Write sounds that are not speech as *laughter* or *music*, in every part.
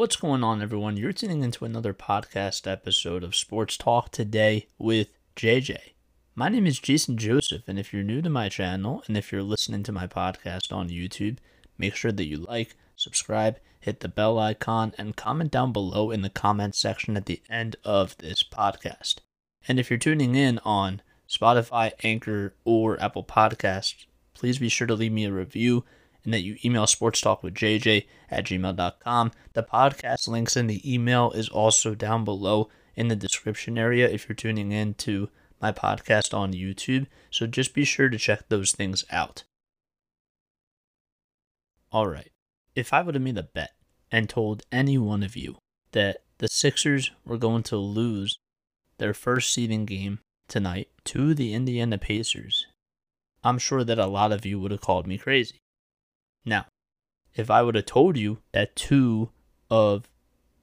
What's going on, everyone? You're tuning into another podcast episode of Sports Talk Today with JJ. My name is Jason Joseph, and if you're new to my channel and if you're listening to my podcast on YouTube, make sure that you like, subscribe, hit the bell icon, and comment down below in the comment section at the end of this podcast. And if you're tuning in on Spotify, Anchor, or Apple Podcasts, please be sure to leave me a review and that you email sports talk with JJ at gmail.com. The podcast links in the email is also down below in the description area if you're tuning in to my podcast on YouTube. So just be sure to check those things out. All right. If I would have made a bet and told any one of you that the Sixers were going to lose their first seeding game tonight to the Indiana Pacers, I'm sure that a lot of you would have called me crazy. Now, if I would have told you that two of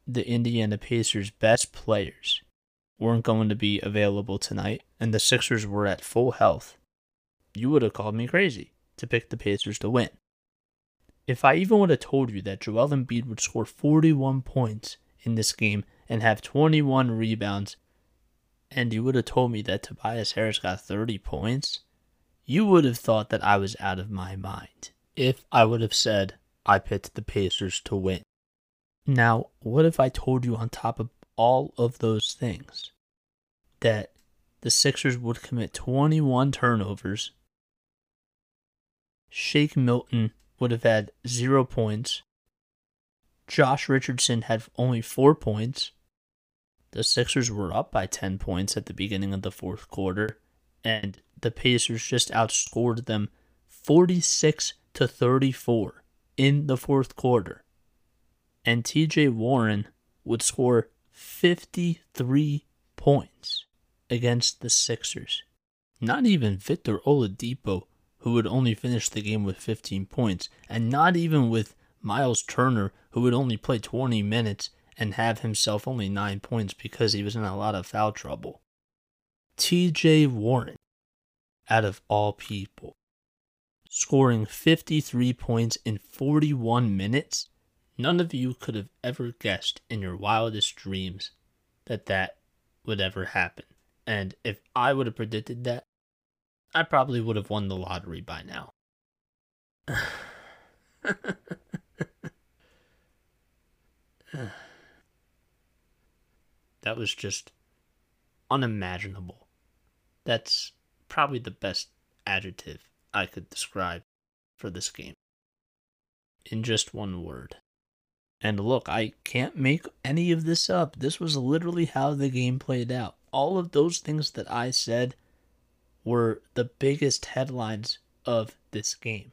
the Indiana Pacers' best players weren't going to be available tonight and the Sixers were at full health, you would have called me crazy to pick the Pacers to win. If I even would have told you that Joel Embiid would score 41 points in this game and have 21 rebounds, and you would have told me that Tobias Harris got 30 points, you would have thought that I was out of my mind if I would have said I picked the Pacers to win. Now, what if I told you on top of all of those things that the Sixers would commit 21 turnovers, Shake Milton would have had zero points, Josh Richardson had only four points, the Sixers were up by 10 points at the beginning of the fourth quarter, and the Pacers just outscored them 46 to 34 in the fourth quarter. And TJ Warren would score 53 points against the Sixers. Not even Victor Oladipo, who would only finish the game with 15 points, and not even with Miles Turner, who would only play 20 minutes and have himself only 9 points because he was in a lot of foul trouble. TJ Warren, out of all people, scoring 53 points in 41 minutes, none of you could have ever guessed in your wildest dreams that that would ever happen. And if I would have predicted that, I probably would have won the lottery by now. *sighs* that was just unimaginable. That's probably the best adjective I could describe for this game in just one word. And look, I can't make any of this up. This was literally how the game played out. All of those things that I said were the biggest headlines of this game.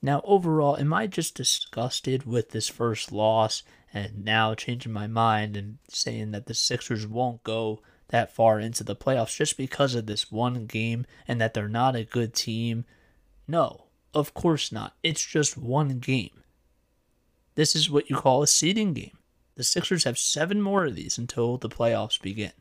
Now, overall, am I just disgusted with this first loss and now changing my mind and saying that the Sixers won't go that far into the playoffs just because of this one game and that they're not a good team no, of course not. It's just one game. This is what you call a seeding game. The Sixers have seven more of these until the playoffs begin.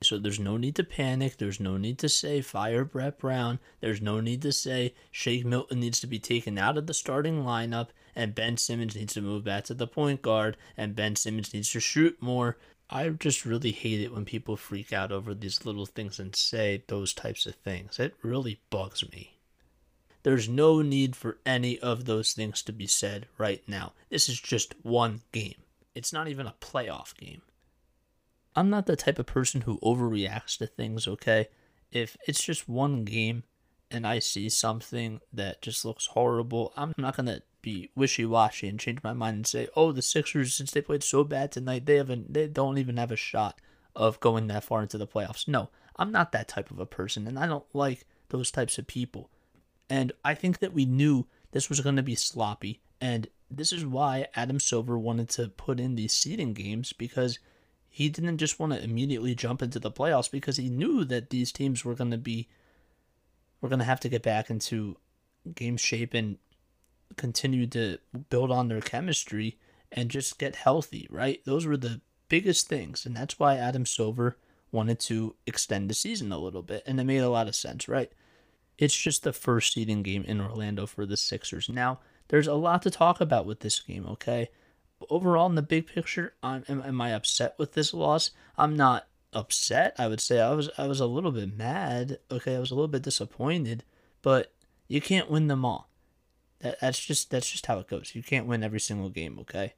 So there's no need to panic. There's no need to say fire Brett Brown. There's no need to say Shake Milton needs to be taken out of the starting lineup and Ben Simmons needs to move back to the point guard and Ben Simmons needs to shoot more. I just really hate it when people freak out over these little things and say those types of things. It really bugs me. There's no need for any of those things to be said right now. This is just one game. It's not even a playoff game. I'm not the type of person who overreacts to things, okay? If it's just one game and I see something that just looks horrible, I'm not going to be wishy washy and change my mind and say, oh, the Sixers, since they played so bad tonight, they haven't, they don't even have a shot of going that far into the playoffs. No, I'm not that type of a person, and I don't like those types of people. And I think that we knew this was going to be sloppy, and this is why Adam Silver wanted to put in these seeding games because he didn't just want to immediately jump into the playoffs because he knew that these teams were going to be we're going to have to get back into game shape and continue to build on their chemistry and just get healthy, right? Those were the biggest things. And that's why Adam Silver wanted to extend the season a little bit. And it made a lot of sense, right? It's just the first seeding game in Orlando for the Sixers. Now, there's a lot to talk about with this game, okay? But overall, in the big picture, I'm, am, am I upset with this loss? I'm not upset. I would say I was I was a little bit mad. Okay, I was a little bit disappointed, but you can't win them all. That, that's just that's just how it goes. You can't win every single game. Okay.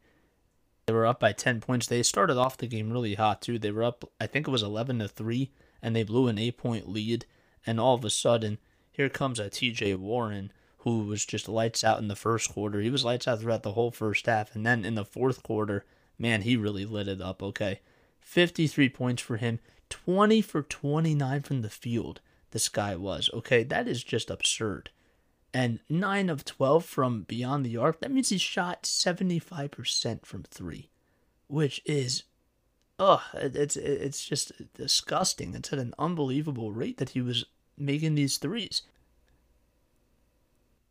They were up by ten points. They started off the game really hot too. They were up. I think it was eleven to three, and they blew an eight point lead. And all of a sudden, here comes a T.J. Warren who was just lights out in the first quarter. He was lights out throughout the whole first half, and then in the fourth quarter, man, he really lit it up. Okay, fifty three points for him, twenty for twenty nine from the field. This guy was okay. That is just absurd and 9 of 12 from beyond the arc. That means he shot 75% from 3, which is oh, it's it's just disgusting. It's at an unbelievable rate that he was making these threes.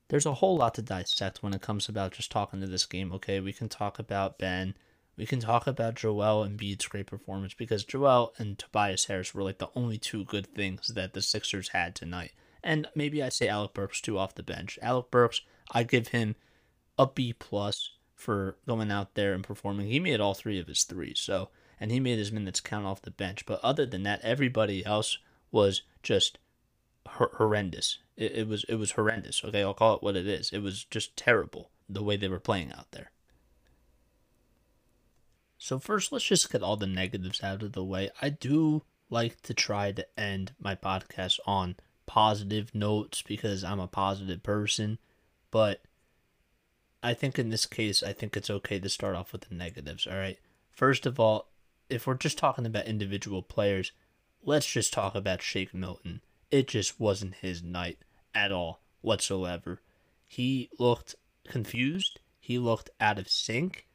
There's a whole lot to dissect when it comes about just talking to this game, okay? We can talk about Ben. We can talk about Joel Embiid's great performance because Joel and Tobias Harris were like the only two good things that the Sixers had tonight. And maybe I say Alec Burks too off the bench. Alec Burks, I give him a B plus for going out there and performing. He made all three of his threes, so and he made his minutes count off the bench. But other than that, everybody else was just horrendous. It, it was it was horrendous. Okay, I'll call it what it is. It was just terrible the way they were playing out there. So first, let's just get all the negatives out of the way. I do like to try to end my podcast on positive notes because I'm a positive person, but I think in this case, I think it's okay to start off with the negatives, all right? First of all, if we're just talking about individual players, let's just talk about Shake Milton. It just wasn't his night at all whatsoever. He looked confused, he looked out of sync.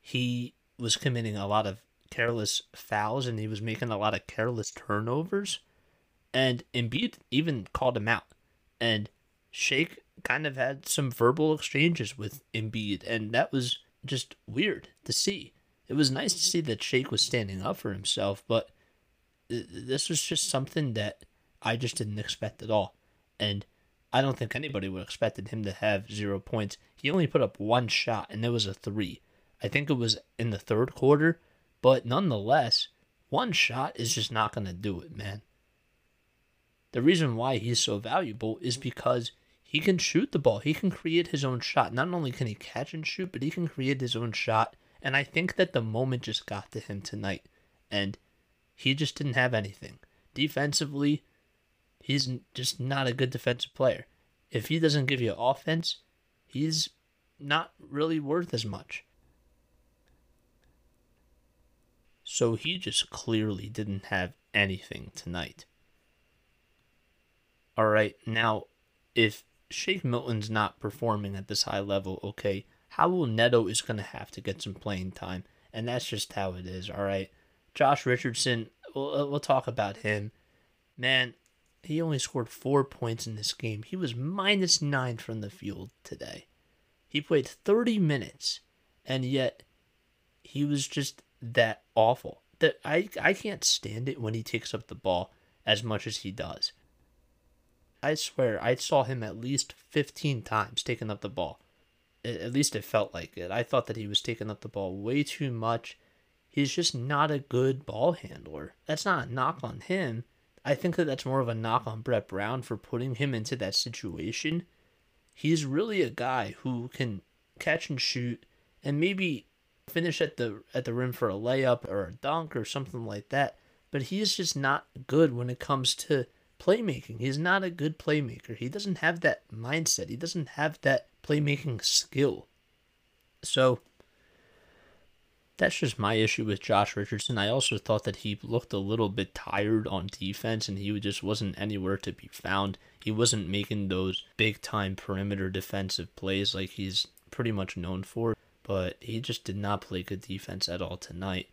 He was committing a lot of careless fouls and he was making a lot of careless turnovers. And Embiid even called him out. And Shake kind of had some verbal exchanges with Embiid, and that was just weird to see. It was nice to see that Shake was standing up for himself, but this was just something that I just didn't expect at all. And I don't think anybody would have expected him to have zero points. He only put up one shot, and it was a three. I think it was in the third quarter, but nonetheless, one shot is just not going to do it, man. The reason why he's so valuable is because he can shoot the ball. He can create his own shot. Not only can he catch and shoot, but he can create his own shot. And I think that the moment just got to him tonight. And he just didn't have anything. Defensively, he's just not a good defensive player. If he doesn't give you offense, he's not really worth as much. So he just clearly didn't have anything tonight. All right, now if Shake Milton's not performing at this high level, okay, Raul Neto is going to have to get some playing time, and that's just how it is. All right, Josh Richardson, we'll, uh, we'll talk about him. Man, he only scored four points in this game. He was minus nine from the field today. He played 30 minutes, and yet he was just that awful. That I I can't stand it when he takes up the ball as much as he does. I swear, I saw him at least 15 times taking up the ball. At least it felt like it. I thought that he was taking up the ball way too much. He's just not a good ball handler. That's not a knock on him. I think that that's more of a knock on Brett Brown for putting him into that situation. He's really a guy who can catch and shoot and maybe finish at the at the rim for a layup or a dunk or something like that. But he is just not good when it comes to playmaking. He's not a good playmaker. He doesn't have that mindset. He doesn't have that playmaking skill. So that's just my issue with Josh Richardson. I also thought that he looked a little bit tired on defense and he just wasn't anywhere to be found. He wasn't making those big time perimeter defensive plays like he's pretty much known for, but he just did not play good defense at all tonight.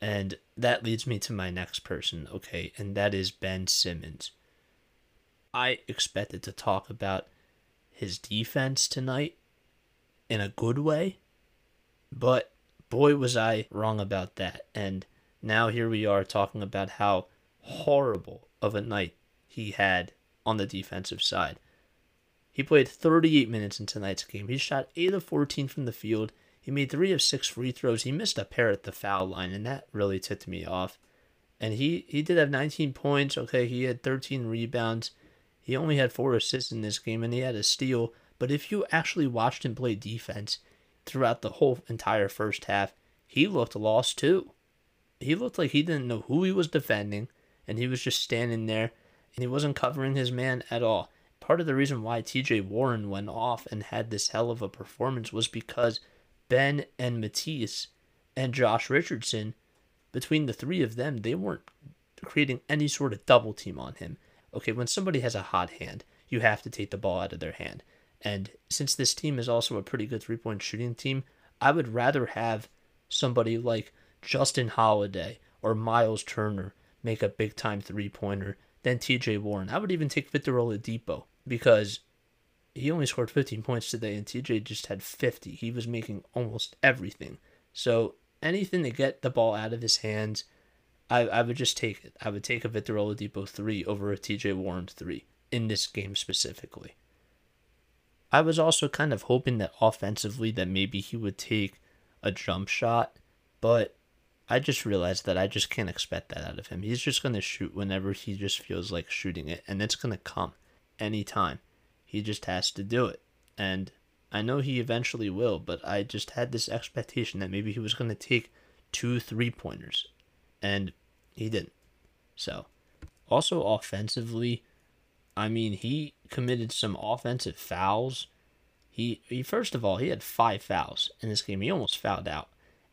And that leads me to my next person, okay, and that is Ben Simmons. I expected to talk about his defense tonight in a good way, but boy, was I wrong about that. And now here we are talking about how horrible of a night he had on the defensive side. He played 38 minutes in tonight's game. He shot 8 of 14 from the field. He made three of six free throws. He missed a pair at the foul line, and that really ticked me off. And he, he did have 19 points. Okay, he had 13 rebounds. He only had four assists in this game, and he had a steal. But if you actually watched him play defense throughout the whole entire first half, he looked lost too. He looked like he didn't know who he was defending, and he was just standing there, and he wasn't covering his man at all. Part of the reason why TJ Warren went off and had this hell of a performance was because Ben and Matisse and Josh Richardson, between the three of them, they weren't creating any sort of double team on him. Okay, when somebody has a hot hand, you have to take the ball out of their hand. And since this team is also a pretty good three point shooting team, I would rather have somebody like Justin Holiday or Miles Turner make a big time three pointer than TJ Warren. I would even take Victor Oladipo because he only scored 15 points today and TJ just had 50. He was making almost everything. So anything to get the ball out of his hands, I, I would just take it. I would take a Victor Oladipo 3 over a TJ Warren 3 in this game specifically. I was also kind of hoping that offensively that maybe he would take a jump shot, but I just realized that I just can't expect that out of him. He's just going to shoot whenever he just feels like shooting it, and it's going to come anytime. He just has to do it. And I know he eventually will, but I just had this expectation that maybe he was going to take two three pointers, and he didn't. So, also offensively, I mean, he committed some offensive fouls. He, he first of all, he had five fouls in this game. He almost fouled out.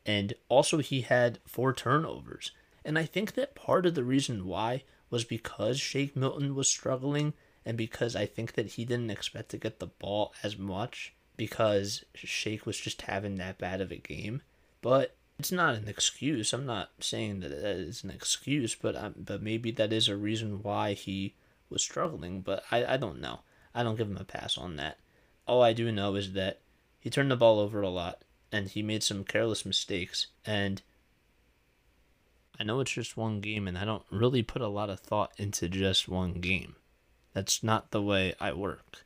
And also he had four turnovers. And I think that part of the reason why was because Shake Milton was struggling and because I think that he didn't expect to get the ball as much because Shake was just having that bad of a game. But it's not an excuse. I'm not saying that that is an excuse, but um, but maybe that is a reason why he was struggling, but I, I don't know. I don't give him a pass on that. All I do know is that he turned the ball over a lot and he made some careless mistakes. And I know it's just one game, and I don't really put a lot of thought into just one game. That's not the way I work.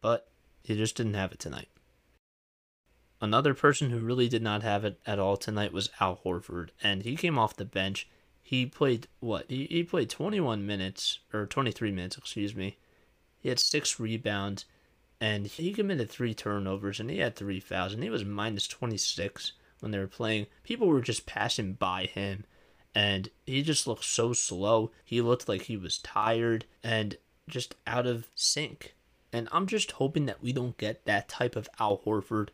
But he just didn't have it tonight. Another person who really did not have it at all tonight was Al Horford, and he came off the bench he played what? He, he played 21 minutes or 23 minutes, excuse me. He had six rebounds and he committed three turnovers and he had three fouls and he was minus 26 when they were playing. People were just passing by him and he just looked so slow. He looked like he was tired and just out of sync. And I'm just hoping that we don't get that type of Al Horford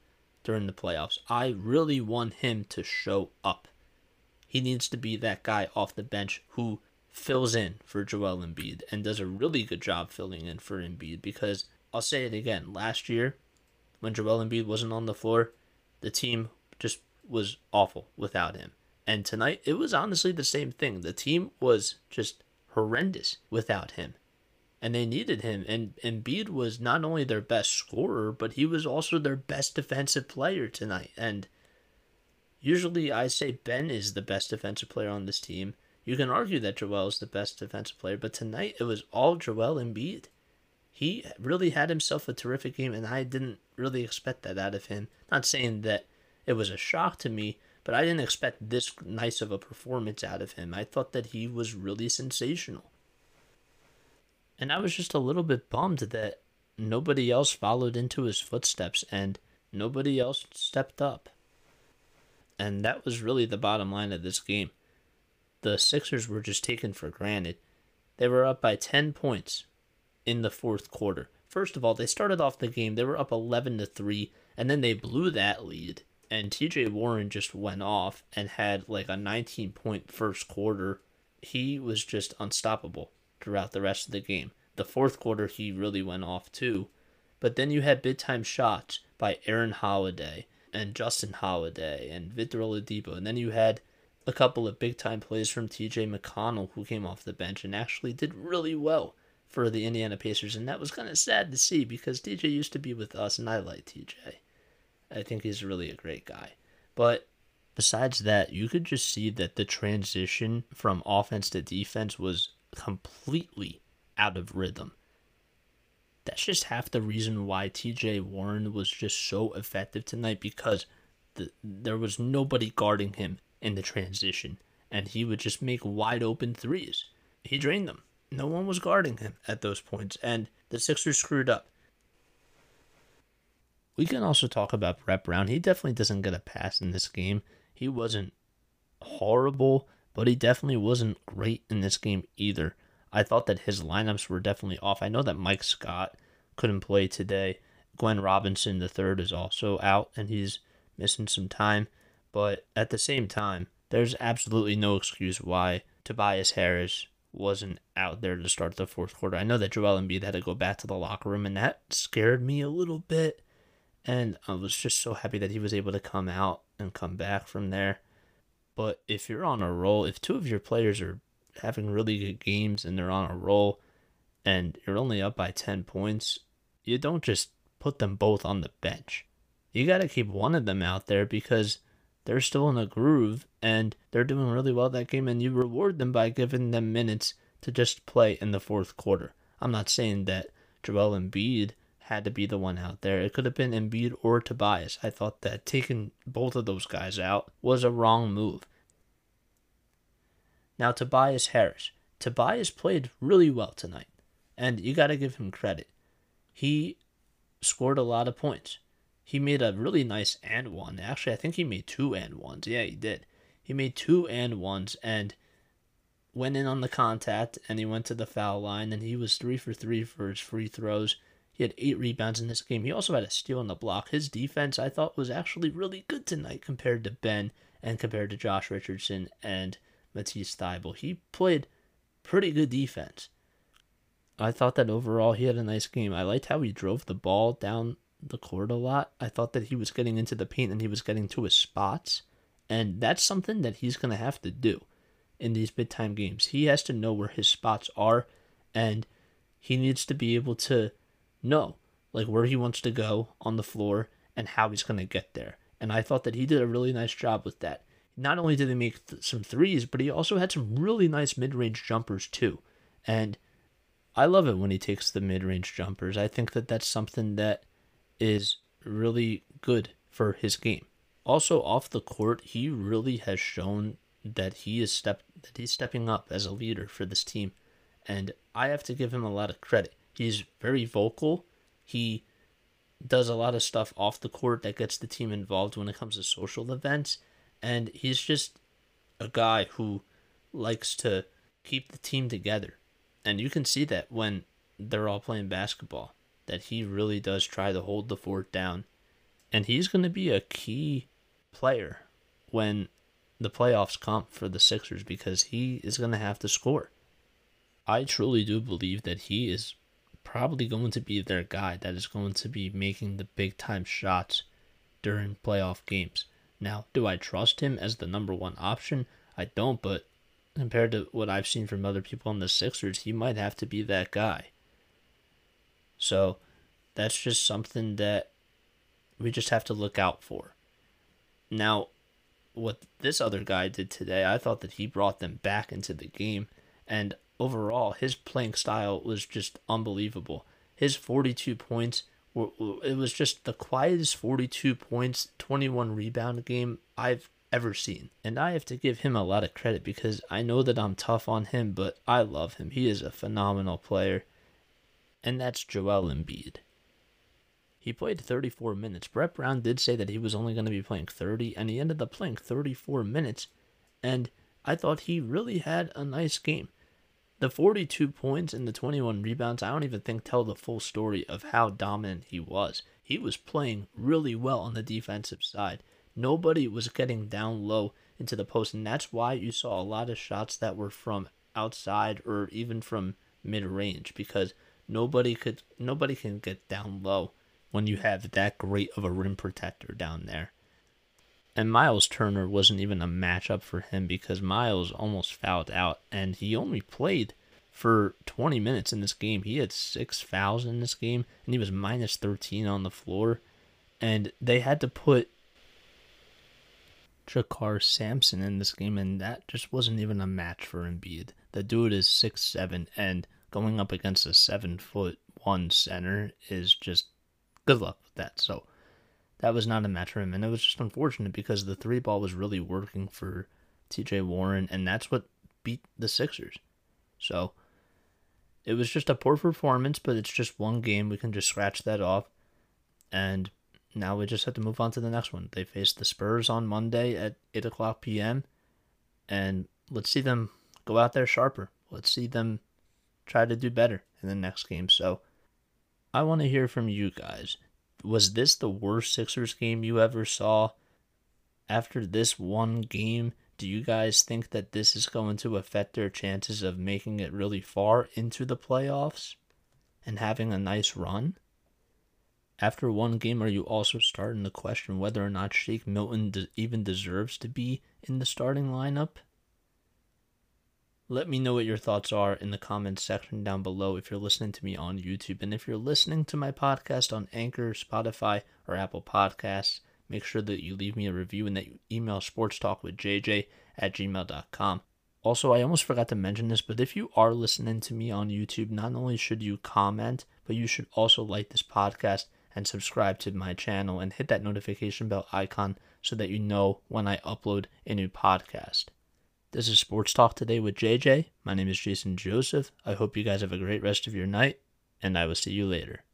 during the playoffs. I really want him to show up. He needs to be that guy off the bench who fills in for Joel Embiid and does a really good job filling in for Embiid because I'll say it again, last year when Joel Embiid wasn't on the floor, the team just was awful without him. And tonight it was honestly the same thing. The team was just horrendous without him. And they needed him. And Embiid was not only their best scorer, but he was also their best defensive player tonight. And Usually, I say Ben is the best defensive player on this team. You can argue that Joel is the best defensive player, but tonight it was all Joel Embiid. He really had himself a terrific game, and I didn't really expect that out of him. Not saying that it was a shock to me, but I didn't expect this nice of a performance out of him. I thought that he was really sensational. And I was just a little bit bummed that nobody else followed into his footsteps and nobody else stepped up. And that was really the bottom line of this game. The Sixers were just taken for granted. They were up by 10 points in the fourth quarter. First of all, they started off the game, they were up 11 to 3, and then they blew that lead. And TJ Warren just went off and had like a 19 point first quarter. He was just unstoppable throughout the rest of the game. The fourth quarter, he really went off too. But then you had big time shots by Aaron Holiday and Justin Holiday and Victor Oladipo. And then you had a couple of big time plays from TJ McConnell who came off the bench and actually did really well for the Indiana Pacers. And that was kind of sad to see because TJ used to be with us and I like TJ. I think he's really a great guy. But besides that, you could just see that the transition from offense to defense was completely out of rhythm that's just half the reason why TJ Warren was just so effective tonight because the, there was nobody guarding him in the transition, and he would just make wide open threes. He drained them. No one was guarding him at those points, and the Sixers screwed up. We can also talk about Brett Brown. He definitely doesn't get a pass in this game. He wasn't horrible, but he definitely wasn't great in this game either. I thought that his lineups were definitely off. I know that Mike Scott couldn't play today. Glenn Robinson the third is also out and he's missing some time. But at the same time, there's absolutely no excuse why Tobias Harris wasn't out there to start the fourth quarter. I know that Joel Embiid had to go back to the locker room, and that scared me a little bit. And I was just so happy that he was able to come out and come back from there. But if you're on a roll, if two of your players are having really good games and they're on a roll and you're only up by 10 points, you don't just put them both on the bench. You got to keep one of them out there because they're still in a groove and they're doing really well that game and you reward them by giving them minutes to just play in the fourth quarter. I'm not saying that Joel Embiid had to be the one out there. It could have been Embiid or Tobias. I thought that taking both of those guys out was a wrong move. Now, Tobias Harris. Tobias played really well tonight, and you got to give him credit. He scored a lot of points. He made a really nice and one. Actually, I think he made two and ones. Yeah, he did. He made two and ones and went in on the contact, and he went to the foul line, and he was three for three for his free throws he had eight rebounds in this game. He also had a steal on the block. His defense, I thought, was actually really good tonight compared to Ben and compared to Josh Richardson and Matisse Thybulle. He played pretty good defense. I thought that overall he had a nice game. I liked how he drove the ball down the court a lot. I thought that he was getting into the paint and he was getting to his spots. And that's something that he's going to have to do in these big time games. He has to know where his spots are and he needs to be able to know like where he wants to go on the floor and how he's going to get there. And I thought that he did a really nice job with that. Not only did he make th- some threes, but he also had some really nice mid-range jumpers too. And I love it when he takes the mid-range jumpers. I think that that's something that is really good for his game. Also off the court, he really has shown that he is step that he's stepping up as a leader for this team. And I have to give him a lot of credit. He's very vocal. He does a lot of stuff off the court that gets the team involved when it comes to social events. And he's just a guy who likes to keep the team together. And you can see that when they're all playing basketball, that he really does try to hold the fort down. And he's going to be a key player when the playoffs come for the Sixers because he is going to have to score. I truly do believe that he is probably going to be their guy that is going to be making the big time shots during playoff games. Now, do I trust him as the number one option? I don't, but compared to what I've seen from other people on the Sixers, he might have to be that guy. So that's just something that we just have to look out for. Now, what this other guy did today, I thought that he brought them back into the game. And overall, his playing style was just unbelievable. His 42 points, were, it was just the quietest 42 points, 21 rebound game I've ever seen. And I have to give him a lot of credit because I know that I'm tough on him, but I love him. He is a phenomenal player. And that's Joel Embiid. He played 34 minutes. Brett Brown did say that he was only going to be playing 30, and he ended up playing 34 minutes. And I thought he really had a nice game. The 42 points and the 21 rebounds, I don't even think tell the full story of how dominant he was. He was playing really well on the defensive side. Nobody was getting down low into the post, and that's why you saw a lot of shots that were from outside or even from mid range because nobody could nobody can get down low when you have that great of a rim protector down there. And Miles Turner wasn't even a matchup for him because Miles almost fouled out and he only played for 20 minutes in this game. He had six fouls in this game and he was minus 13 on the floor. And they had to put JaKarr Sampson in this game, and that just wasn't even a match for Embiid. The dude is six seven, and going up against a seven foot one center is just good luck with that. So that was not a match for him. And it was just unfortunate because the three ball was really working for TJ Warren, and that's what beat the Sixers. So it was just a poor performance, but it's just one game. We can just scratch that off. And now we just have to move on to the next one. They face the Spurs on Monday at 8 o'clock p.m. And let's see them go out there sharper. Let's see them try to do better in the next game. So I want to hear from you guys. Was this the worst Sixers game you ever saw? After this one game, do you guys think that this is going to affect their chances of making it really far into the playoffs and having a nice run? After one game, are you also starting to question whether or not Shake Milton even deserves to be in the starting lineup? Let me know what your thoughts are in the comments section down below if you're listening to me on YouTube. And if you're listening to my podcast on Anchor, Spotify, or Apple Podcasts, make sure that you leave me a review and that you email sportstalkwithjj at gmail.com. Also, I almost forgot to mention this, but if you are listening to me on YouTube, not only should you comment, but you should also like this podcast and subscribe to my channel and hit that notification bell icon so that you know when I upload a new podcast. This is Sports Talk Today with JJ. My name is Jason Joseph. I hope you guys have a great rest of your night, and I will see you later.